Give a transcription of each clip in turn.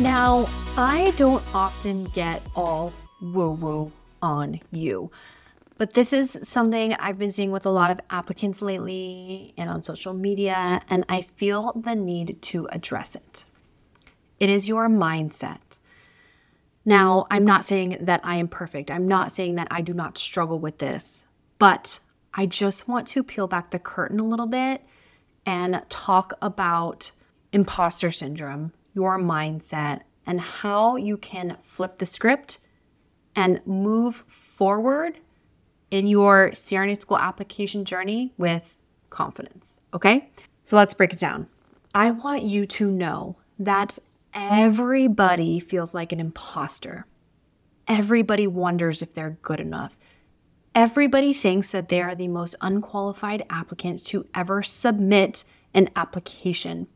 Now, I don't often get all woo woo on you, but this is something I've been seeing with a lot of applicants lately and on social media, and I feel the need to address it. It is your mindset. Now, I'm not saying that I am perfect. I'm not saying that I do not struggle with this, but I just want to peel back the curtain a little bit and talk about imposter syndrome your mindset, and how you can flip the script and move forward in your CRNA school application journey with confidence. Okay? So let's break it down. I want you to know that everybody feels like an imposter. Everybody wonders if they're good enough. Everybody thinks that they are the most unqualified applicant to ever submit an application.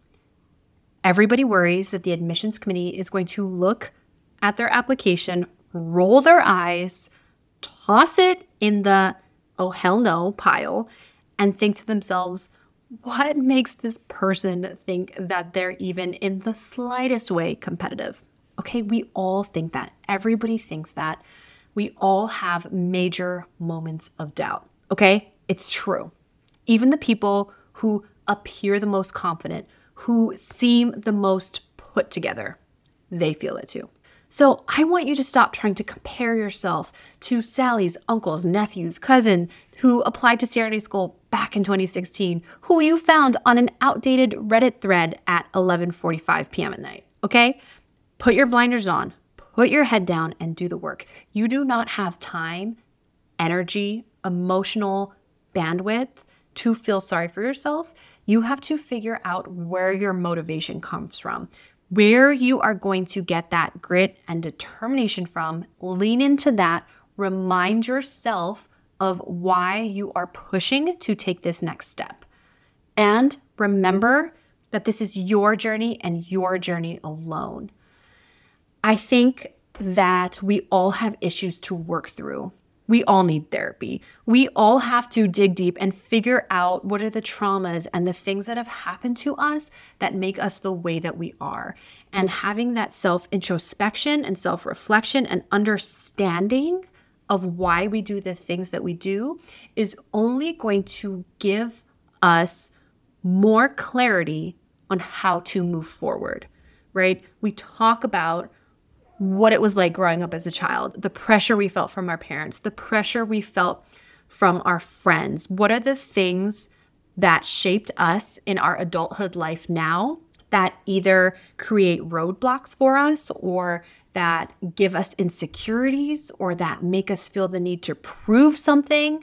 Everybody worries that the admissions committee is going to look at their application, roll their eyes, toss it in the oh hell no pile, and think to themselves, what makes this person think that they're even in the slightest way competitive? Okay, we all think that. Everybody thinks that. We all have major moments of doubt. Okay, it's true. Even the people who appear the most confident, who seem the most put together, they feel it too. So I want you to stop trying to compare yourself to Sally's uncle's nephew's cousin who applied to CRNA school back in 2016, who you found on an outdated Reddit thread at 11:45 p.m. at night. Okay? Put your blinders on, put your head down and do the work. You do not have time, energy, emotional bandwidth to feel sorry for yourself you have to figure out where your motivation comes from, where you are going to get that grit and determination from. Lean into that. Remind yourself of why you are pushing to take this next step. And remember that this is your journey and your journey alone. I think that we all have issues to work through. We all need therapy. We all have to dig deep and figure out what are the traumas and the things that have happened to us that make us the way that we are. And having that self introspection and self reflection and understanding of why we do the things that we do is only going to give us more clarity on how to move forward, right? We talk about what it was like growing up as a child, the pressure we felt from our parents, the pressure we felt from our friends. What are the things that shaped us in our adulthood life now that either create roadblocks for us or that give us insecurities or that make us feel the need to prove something?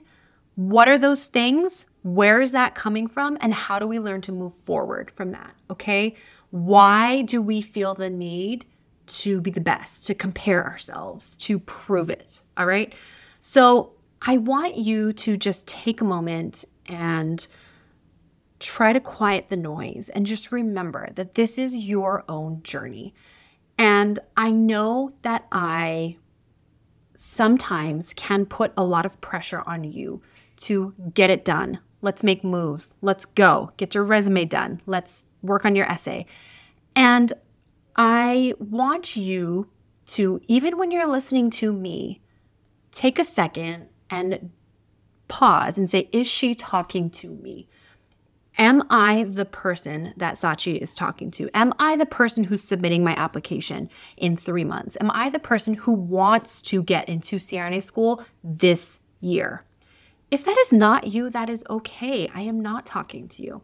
What are those things? Where is that coming from? And how do we learn to move forward from that? Okay. Why do we feel the need to be the best, to compare ourselves, to prove it. All right. So I want you to just take a moment and try to quiet the noise and just remember that this is your own journey. And I know that I sometimes can put a lot of pressure on you to get it done. Let's make moves. Let's go. Get your resume done. Let's work on your essay. And I want you to, even when you're listening to me, take a second and pause and say, Is she talking to me? Am I the person that Sachi is talking to? Am I the person who's submitting my application in three months? Am I the person who wants to get into CRNA school this year? If that is not you, that is okay. I am not talking to you.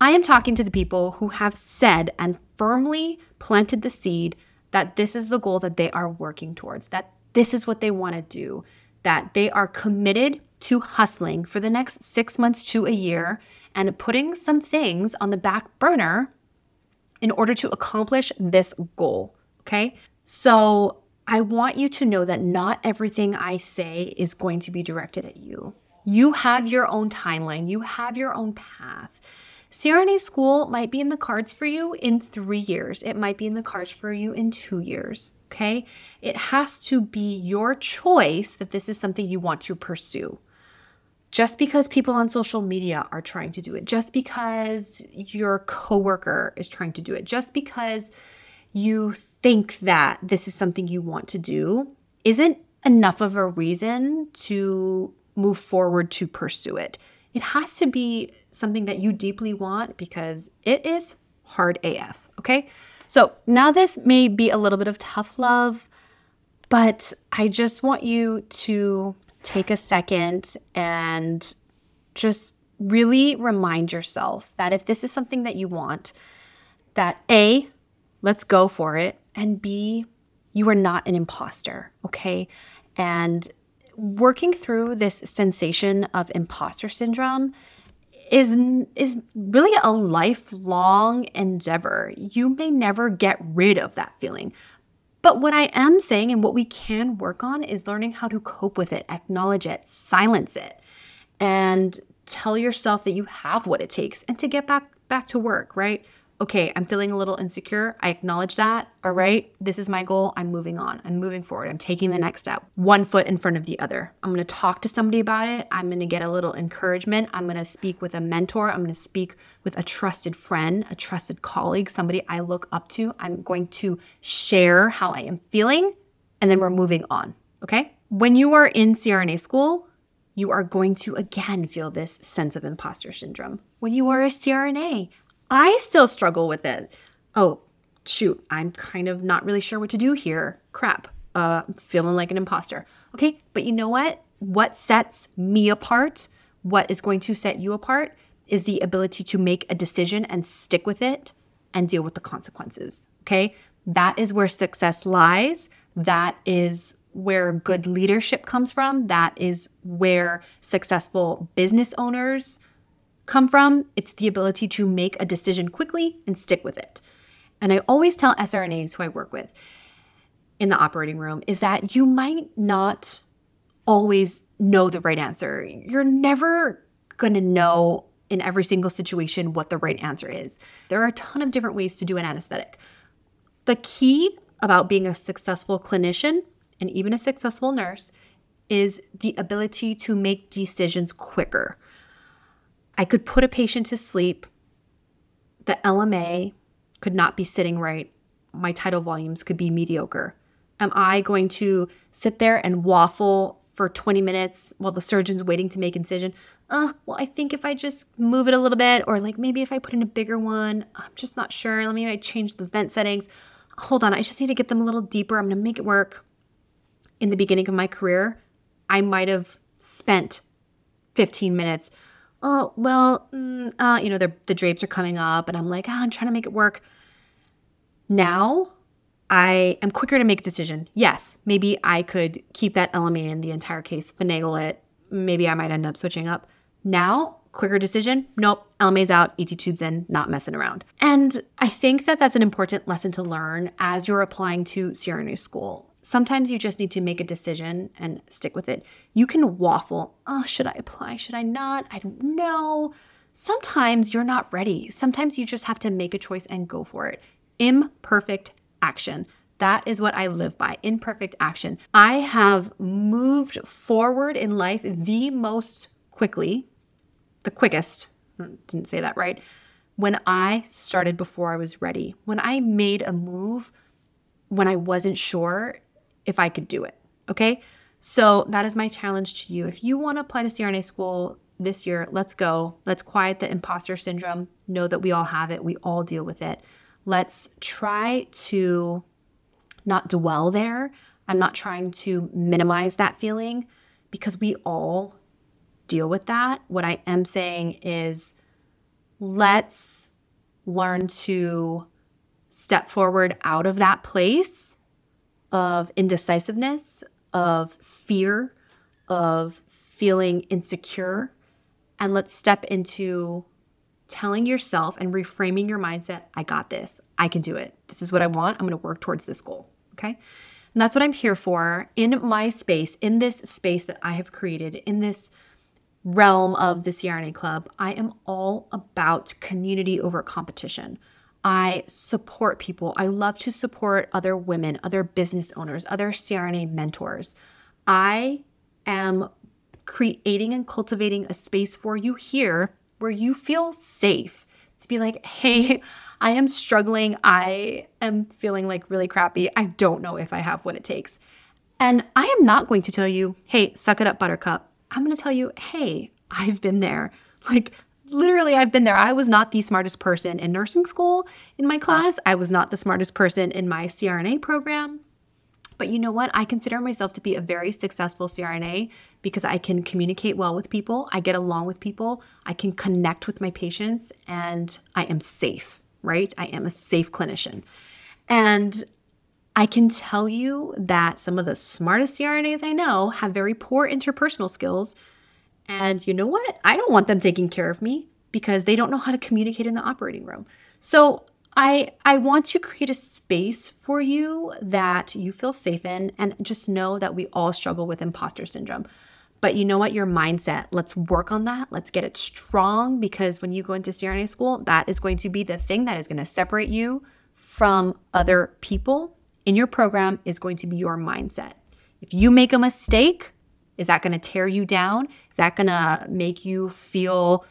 I am talking to the people who have said and firmly planted the seed that this is the goal that they are working towards, that this is what they want to do, that they are committed to hustling for the next six months to a year and putting some things on the back burner in order to accomplish this goal. Okay. So I want you to know that not everything I say is going to be directed at you. You have your own timeline, you have your own path. CRNA school might be in the cards for you in three years. It might be in the cards for you in two years. Okay. It has to be your choice that this is something you want to pursue. Just because people on social media are trying to do it, just because your coworker is trying to do it, just because you think that this is something you want to do isn't enough of a reason to move forward to pursue it. It has to be something that you deeply want because it is hard AF, okay? So now this may be a little bit of tough love, but I just want you to take a second and just really remind yourself that if this is something that you want, that A, let's go for it, and B, you are not an imposter, okay? And working through this sensation of imposter syndrome is is really a lifelong endeavor. You may never get rid of that feeling. But what I am saying and what we can work on is learning how to cope with it, acknowledge it, silence it, and tell yourself that you have what it takes and to get back back to work, right? Okay, I'm feeling a little insecure. I acknowledge that. All right, this is my goal. I'm moving on. I'm moving forward. I'm taking the next step, one foot in front of the other. I'm going to talk to somebody about it. I'm going to get a little encouragement. I'm going to speak with a mentor. I'm going to speak with a trusted friend, a trusted colleague, somebody I look up to. I'm going to share how I am feeling, and then we're moving on. Okay. When you are in CRNA school, you are going to again feel this sense of imposter syndrome. When you are a CRNA, I still struggle with it. Oh, shoot, I'm kind of not really sure what to do here. Crap. Uh, feeling like an imposter. Okay, but you know what? What sets me apart, what is going to set you apart, is the ability to make a decision and stick with it and deal with the consequences. Okay, that is where success lies. That is where good leadership comes from. That is where successful business owners come from. It's the ability to make a decision quickly and stick with it. And I always tell SRNAs who I work with in the operating room is that you might not always know the right answer. You're never going to know in every single situation what the right answer is. There are a ton of different ways to do an anesthetic. The key about being a successful clinician and even a successful nurse is the ability to make decisions quicker. I could put a patient to sleep. The LMA could not be sitting right. My tidal volumes could be mediocre. Am I going to sit there and waffle for 20 minutes while the surgeon's waiting to make incision? Uh, well, I think if I just move it a little bit, or like maybe if I put in a bigger one, I'm just not sure. Let me change the vent settings. Hold on, I just need to get them a little deeper. I'm gonna make it work. In the beginning of my career, I might have spent 15 minutes oh, well, mm, uh, you know, the drapes are coming up, and I'm like, ah, I'm trying to make it work. Now, I am quicker to make a decision. Yes, maybe I could keep that LMA in the entire case, finagle it. Maybe I might end up switching up. Now, quicker decision. Nope, LMA's out, ET tubes in, not messing around. And I think that that's an important lesson to learn as you're applying to CRNA school sometimes you just need to make a decision and stick with it. You can waffle. Oh, should I apply? Should I not? I don't know. Sometimes you're not ready. Sometimes you just have to make a choice and go for it. Imperfect action. That is what I live by imperfect action. I have moved forward in life the most quickly, the quickest, hmm, didn't say that right, when I started before I was ready. When I made a move when I wasn't sure if I could do it. Okay. So that is my challenge to you. If you want to apply to CRNA school this year, let's go. Let's quiet the imposter syndrome. Know that we all have it, we all deal with it. Let's try to not dwell there. I'm not trying to minimize that feeling because we all deal with that. What I am saying is let's learn to step forward out of that place of indecisiveness, of fear, of feeling insecure. And let's step into telling yourself and reframing your mindset I got this. I can do it. This is what I want. I'm going to work towards this goal. Okay. And that's what I'm here for in my space, in this space that I have created, in this realm of the CRNA Club. I am all about community over competition. I support people. I love to support other women, other business owners, other CRNA mentors. I am creating and cultivating a space for you here where you feel safe to be like, hey, I am struggling. I am feeling like really crappy. I don't know if I have what it takes. And I am not going to tell you, hey, suck it up, buttercup. I'm going to tell you, hey, I've been there. Like, literally, I've been there. I was not the smartest person in nursing school in my class. I was not the smartest person in my CRNA program. But you know what? I consider myself to be a very successful CRNA because I can communicate well with people, I get along with people, I can connect with my patients, and I am safe, right? I am a safe clinician. And I can tell you that some of the smartest CRNAs I know have very poor interpersonal skills. And you know what? I don't want them taking care of me because they don't know how to communicate in the operating room. So I I want to create a space for you that you feel safe in and just know that we all struggle with imposter syndrome. But you know what? Your mindset, let's work on that. Let's get it strong because when you go into CRNA school, that is going to be the thing that is going to separate you from other people in your program is going to be your mindset. If you make a mistake, is that going to tear you down? Is that going to make you feel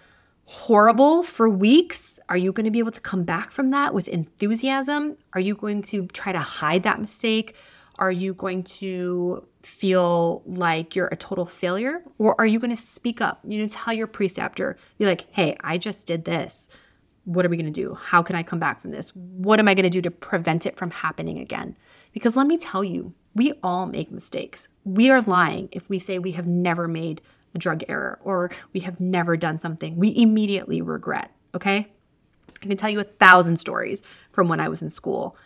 horrible for weeks? Are you going to be able to come back from that with enthusiasm? Are you going to try to hide that mistake? Are you going to feel like you're a total failure? Or are you going to speak up? You know, tell your preceptor, be like, hey, I just did this. What are we going to do? How can I come back from this? What am I going to do to prevent it from happening again? Because let me tell you, we all make mistakes. We are lying if we say we have never made a drug error or we have never done something we immediately regret. Okay. I can tell you a thousand stories from when I was in school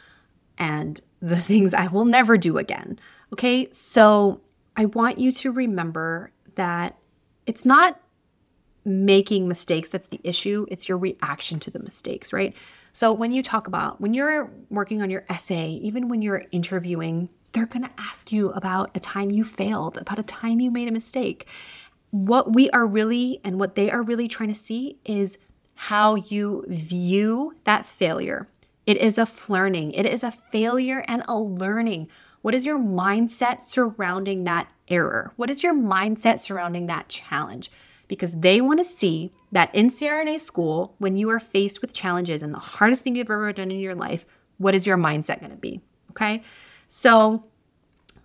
and the things I will never do again. Okay. So I want you to remember that it's not making mistakes that's the issue, it's your reaction to the mistakes, right? So when you talk about when you're working on your essay, even when you're interviewing, they're going to ask you about a time you failed, about a time you made a mistake what we are really and what they are really trying to see is how you view that failure. It is a learning, it is a failure and a learning. What is your mindset surrounding that error? What is your mindset surrounding that challenge? Because they want to see that in CRNA school, when you are faced with challenges and the hardest thing you've ever done in your life, what is your mindset going to be? Okay. So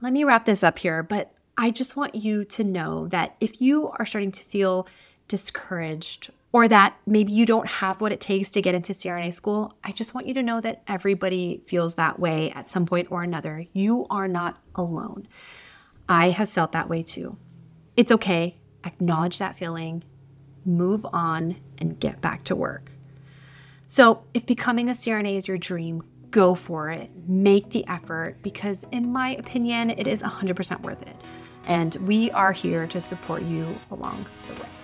let me wrap this up here. But I just want you to know that if you are starting to feel discouraged or that maybe you don't have what it takes to get into CRNA school, I just want you to know that everybody feels that way at some point or another. You are not alone. I have felt that way too. It's okay. Acknowledge that feeling, move on, and get back to work. So, if becoming a CRNA is your dream, go for it. Make the effort because, in my opinion, it is 100% worth it and we are here to support you along the way.